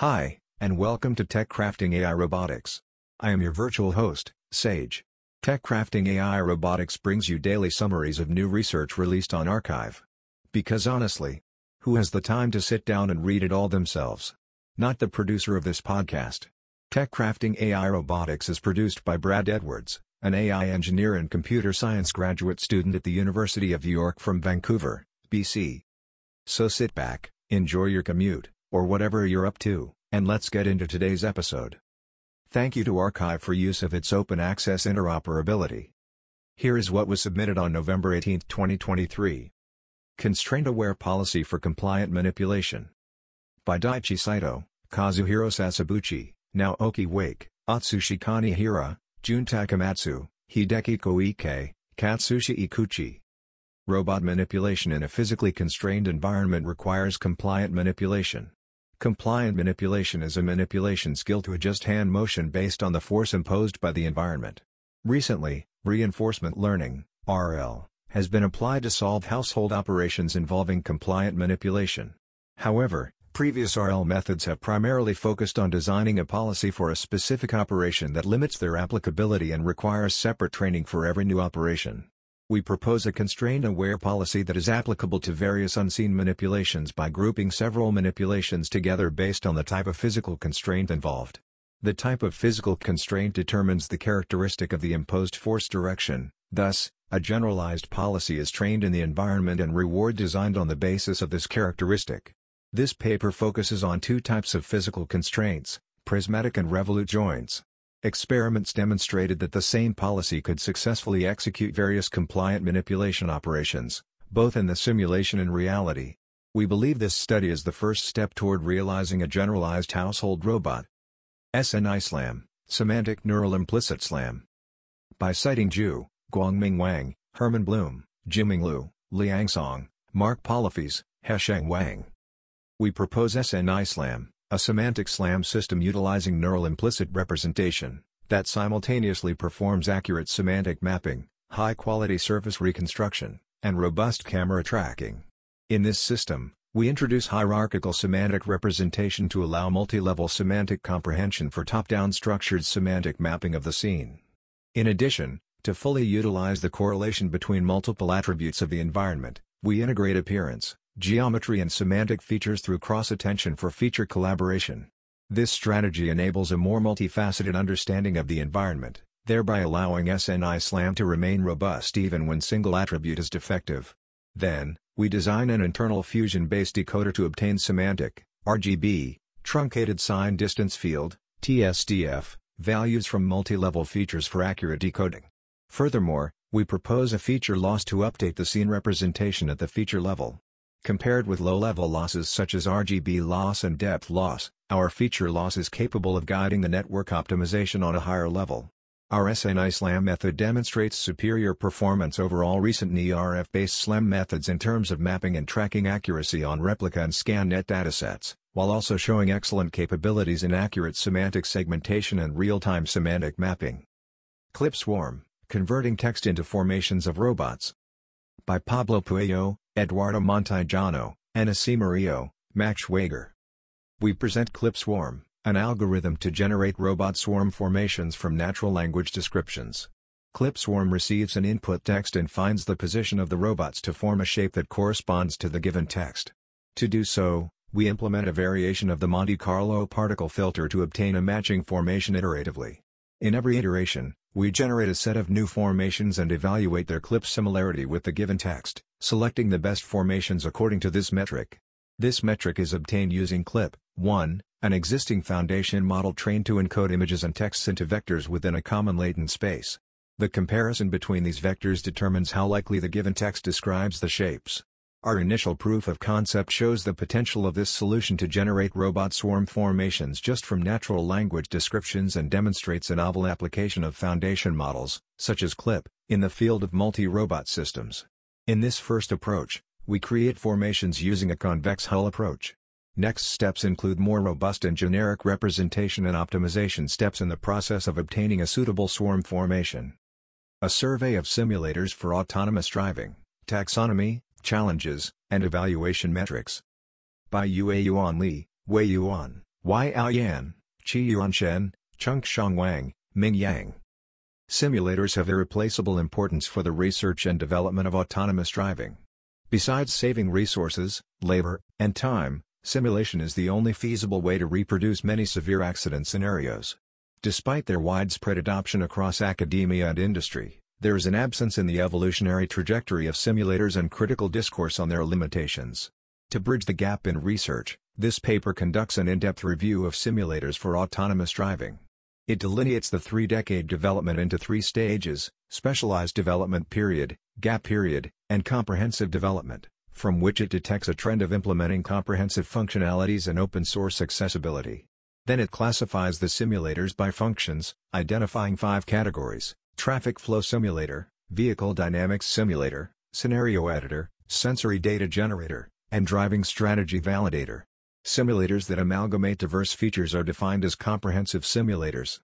Hi, and welcome to Tech Crafting AI Robotics. I am your virtual host, Sage. Tech Crafting AI Robotics brings you daily summaries of new research released on arXiv. Because honestly, who has the time to sit down and read it all themselves? Not the producer of this podcast. Tech Crafting AI Robotics is produced by Brad Edwards, an AI engineer and computer science graduate student at the University of York from Vancouver, BC. So sit back, enjoy your commute, or whatever you're up to, and let's get into today's episode. Thank you to arXiv for use of its open access interoperability. Here is what was submitted on November 18, 2023. Constraint-Aware Policy for Compliant Manipulation. By Daichi Saito, Kazuhiro Sasabuchi, Naoki Wake, Atsushi Kanehira, Jun Takamatsu, Hideki Koike, Katsushi Ikeuchi. Robot manipulation in a physically constrained environment requires compliant manipulation. Compliant manipulation is a manipulation skill to adjust hand motion based on the force imposed by the environment. Recently, reinforcement learning RL, has been applied to solve household operations involving compliant manipulation. However, Previous RL methods have primarily focused on designing a policy for a specific operation that limits their applicability and requires separate training for every new operation. We propose a constraint-aware policy that is applicable to various unseen manipulations by grouping several manipulations together based on the type of physical constraint involved. The type of physical constraint determines the characteristic of the imposed force direction, thus, a generalized policy is trained in the environment and reward designed on the basis of this characteristic. This paper focuses on two types of physical constraints, prismatic and revolute joints. Experiments demonstrated that the same policy could successfully execute various compliant manipulation operations, both in the simulation and reality. We believe this study is the first step toward realizing a generalized household robot. SNI SLAM, Semantic Neural Implicit SLAM. By Siting Zhu, Guangming Wang, Hermann Blum, Jiuming Liu, Liang Song, Marc Pollefeys, Hesheng Wang. We propose SNI SLAM, a semantic SLAM system utilizing neural implicit representation, that simultaneously performs accurate semantic mapping, high-quality surface reconstruction, and robust camera tracking. In this system, we introduce hierarchical semantic representation to allow multi-level semantic comprehension for top-down structured semantic mapping of the scene. In addition, to fully utilize the correlation between multiple attributes of the environment, we integrate appearance, geometry and semantic features through cross-attention for feature collaboration. This strategy enables a more multifaceted understanding of the environment, thereby allowing SNI SLAM to remain robust even when single attribute is defective. Then, we design an internal fusion-based decoder to obtain semantic, RGB, truncated sign distance field, TSDF, values from multi-level features for accurate decoding. Furthermore, we propose a feature loss to update the scene representation at the feature level. Compared with low-level losses such as RGB loss and depth loss, our feature loss is capable of guiding the network optimization on a higher level. Our SNI SLAM method demonstrates superior performance over all recent NeRF-based SLAM methods in terms of mapping and tracking accuracy on replica and ScanNet datasets, while also showing excellent capabilities in accurate semantic segmentation and real-time semantic mapping. Clip Swarm, Converting Text into Formations of Robots. By Pablo Pueyo, Eduardo Montijano, Anasi Murillo, Mac Schwager. We present ClipSwarm, an algorithm to generate robot swarm formations from natural language descriptions. ClipSwarm receives an input text and finds the position of the robots to form a shape that corresponds to the given text. To do so, we implement a variation of the Monte Carlo particle filter to obtain a matching formation iteratively. In every iteration, we generate a set of new formations and evaluate their clip similarity with the given text, selecting the best formations according to this metric. This metric is obtained using clip 1, an existing foundation model trained to encode images and texts into vectors within a common latent space. The comparison between these vectors determines how likely the given text describes the shapes. Our initial proof of concept shows the potential of this solution to generate robot swarm formations just from natural language descriptions and demonstrates a novel application of foundation models, such as CLIP, in the field of multi-robot systems. In this first approach, we create formations using a convex hull approach. Next steps include more robust and generic representation and optimization steps in the process of obtaining a suitable swarm formation. A survey of simulators for autonomous driving, taxonomy, Challenges, and Evaluation Metrics. By Yue Yuan Li, Wei Yuan, Wai Yan, Qi Yuanshen, Chunxiang Wang, Ming Yang. Simulators have irreplaceable importance for the research and development of autonomous driving. Besides saving resources, labor, and time, simulation is the only feasible way to reproduce many severe accident scenarios. Despite their widespread adoption across academia and industry, there is an absence in the evolutionary trajectory of simulators and critical discourse on their limitations. To bridge the gap in research, this paper conducts an in-depth review of simulators for autonomous driving. It delineates the three-decade development into three stages, specialized development period, gap period, and comprehensive development, from which it detects a trend of implementing comprehensive functionalities and open-source accessibility. Then it classifies the simulators by functions, identifying five categories, traffic flow simulator, vehicle dynamics simulator, scenario editor, sensory data generator, and driving strategy validator. Simulators that amalgamate diverse features are defined as comprehensive simulators.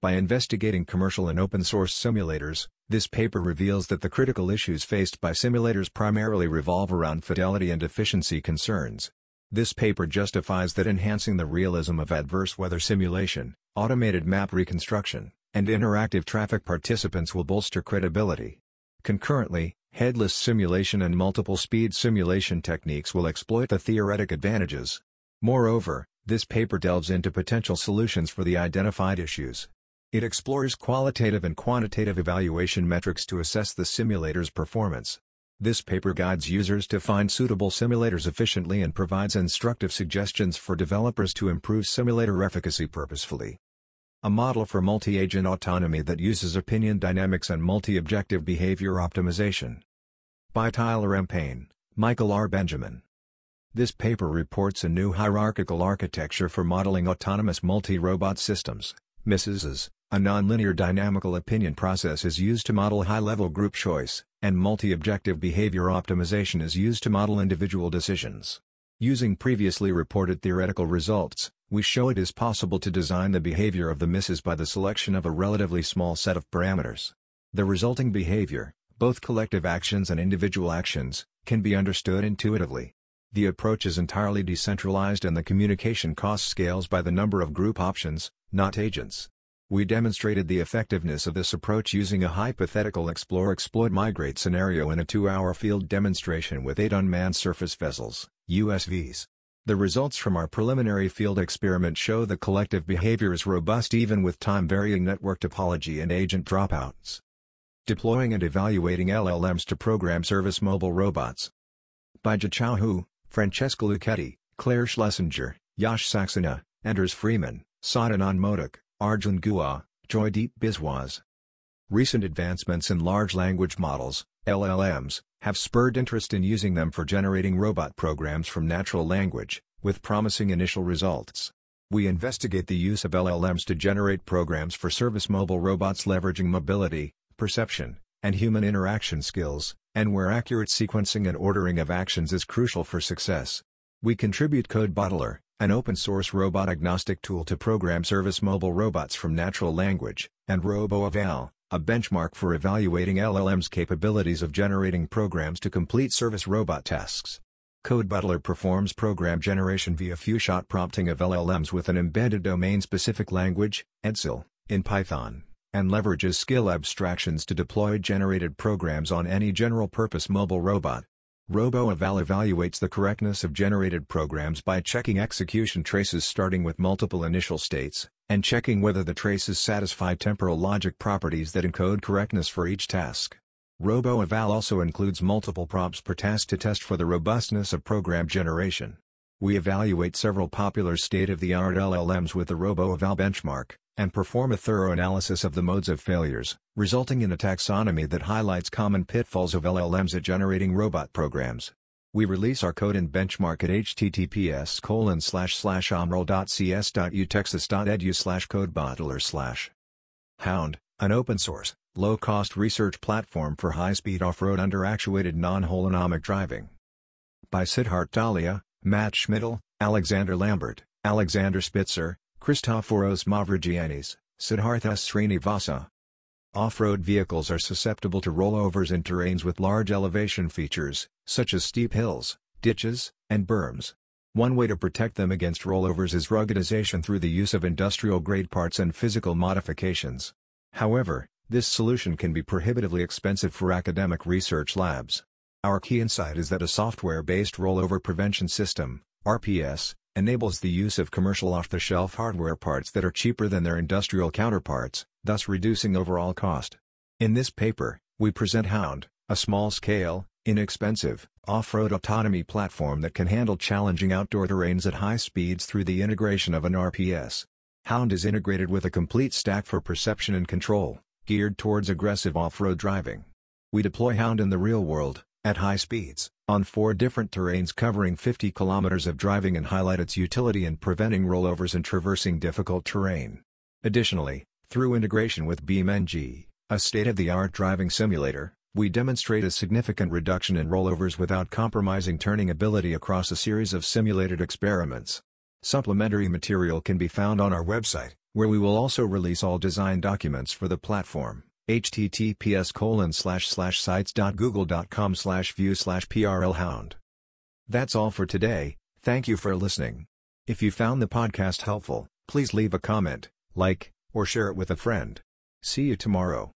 By investigating commercial and open-source simulators, this paper reveals that the critical issues faced by simulators primarily revolve around fidelity and efficiency concerns. This paper justifies that enhancing the realism of adverse weather simulation, automated map reconstruction, and interactive traffic participants will bolster credibility. Concurrently, headless simulation and multiple speed simulation techniques will exploit the theoretic advantages. Moreover, this paper delves into potential solutions for the identified issues. It explores qualitative and quantitative evaluation metrics to assess the simulator's performance. This paper guides users to find suitable simulators efficiently and provides instructive suggestions for developers to improve simulator efficacy purposefully. A model for multi-agent autonomy that uses opinion dynamics and multi-objective behavior optimization. By Tyler M. Paine, Michael R. Benjamin. This paper reports a new hierarchical architecture for modeling autonomous multi-robot systems. MISSES, a nonlinear dynamical opinion process is used to model high-level group choice, and multi-objective behavior optimization is used to model individual decisions. Using previously reported theoretical results, we show it is possible to design the behavior of the misses by the selection of a relatively small set of parameters. The resulting behavior, both collective actions and individual actions, can be understood intuitively. The approach is entirely decentralized and the communication cost scales by the number of group options, not agents. We demonstrated the effectiveness of this approach using a hypothetical explore-exploit-migrate scenario in a two-hour field demonstration with eight unmanned surface vessels, USVs. The results from our preliminary field experiment show the collective behavior is robust even with time-varying network topology and agent dropouts. Deploying and evaluating LLMs to program service mobile robots. By Zichao Hu, Francesca Lucchetti, Claire Schlesinger, Yash Saxena, Anders Freeman, Sadanand Modak, Arjun Guha, Joydeep Biswas. Recent advancements in large language models, LLMs, have spurred interest in using them for generating robot programs from natural language, with promising initial results. We investigate the use of LLMs to generate programs for service mobile robots leveraging mobility, perception, and human interaction skills, and where accurate sequencing and ordering of actions is crucial for success. We contribute CodeBotler, an open-source robot-agnostic tool to program service mobile robots from natural language, and RoboEval, a benchmark for evaluating LLM's capabilities of generating programs to complete service robot tasks. CodeBotler performs program generation via few-shot prompting of LLMs with an embedded domain-specific language, EDSL, in Python and leverages skill abstractions to deploy generated programs on any general-purpose mobile robot. RoboEval evaluates the correctness of generated programs by checking execution traces starting with multiple initial states, and checking whether the traces satisfy temporal logic properties that encode correctness for each task. RoboEval also includes multiple prompts per task to test for the robustness of program generation. We evaluate several popular state-of-the-art LLMs with the RoboEval benchmark, and perform a thorough analysis of the modes of failures, resulting in a taxonomy that highlights common pitfalls of LLMs at generating robot programs. We release our code and benchmark at https colon slash slash omrl.cs.utexas.edu slash codebotler slash Hound, an open-source, low-cost research platform for high-speed off-road under-actuated non-holonomic driving. By Siddharth Talia, Matt Schmittle, Alexander Lambert, Alexander Spitzer, Christoforos Mavrogiannis, Siddhartha Srinivasa. Off-road vehicles are susceptible to rollovers in terrains with large elevation features, such as steep hills, ditches, and berms. One way to protect them against rollovers is ruggedization through the use of industrial-grade parts and physical modifications. However, this solution can be prohibitively expensive for academic research labs. Our key insight is that a software-based rollover prevention system, RPS, enables the use of commercial off-the-shelf hardware parts that are cheaper than their industrial counterparts, thus reducing overall cost. In this paper, we present Hound, a small-scale, inexpensive, off-road autonomy platform that can handle challenging outdoor terrains at high speeds through the integration of an RPS. Hound is integrated with a complete stack for perception and control, geared towards aggressive off-road driving. We deploy Hound in the real world, at high speeds, on four different terrains covering 50 kilometers of driving and highlight its utility in preventing rollovers and traversing difficult terrain. Additionally, through integration with BeamNG, a state-of-the-art driving simulator, we demonstrate a significant reduction in rollovers without compromising turning ability across a series of simulated experiments. Supplementary material can be found on our website, where we will also release all design documents for the platform https colon slash slash sites.google.com slash view slash prlhound. That's all for today, thank you for listening. If you found the podcast helpful, please leave a comment, like, or share it with a friend. See you tomorrow.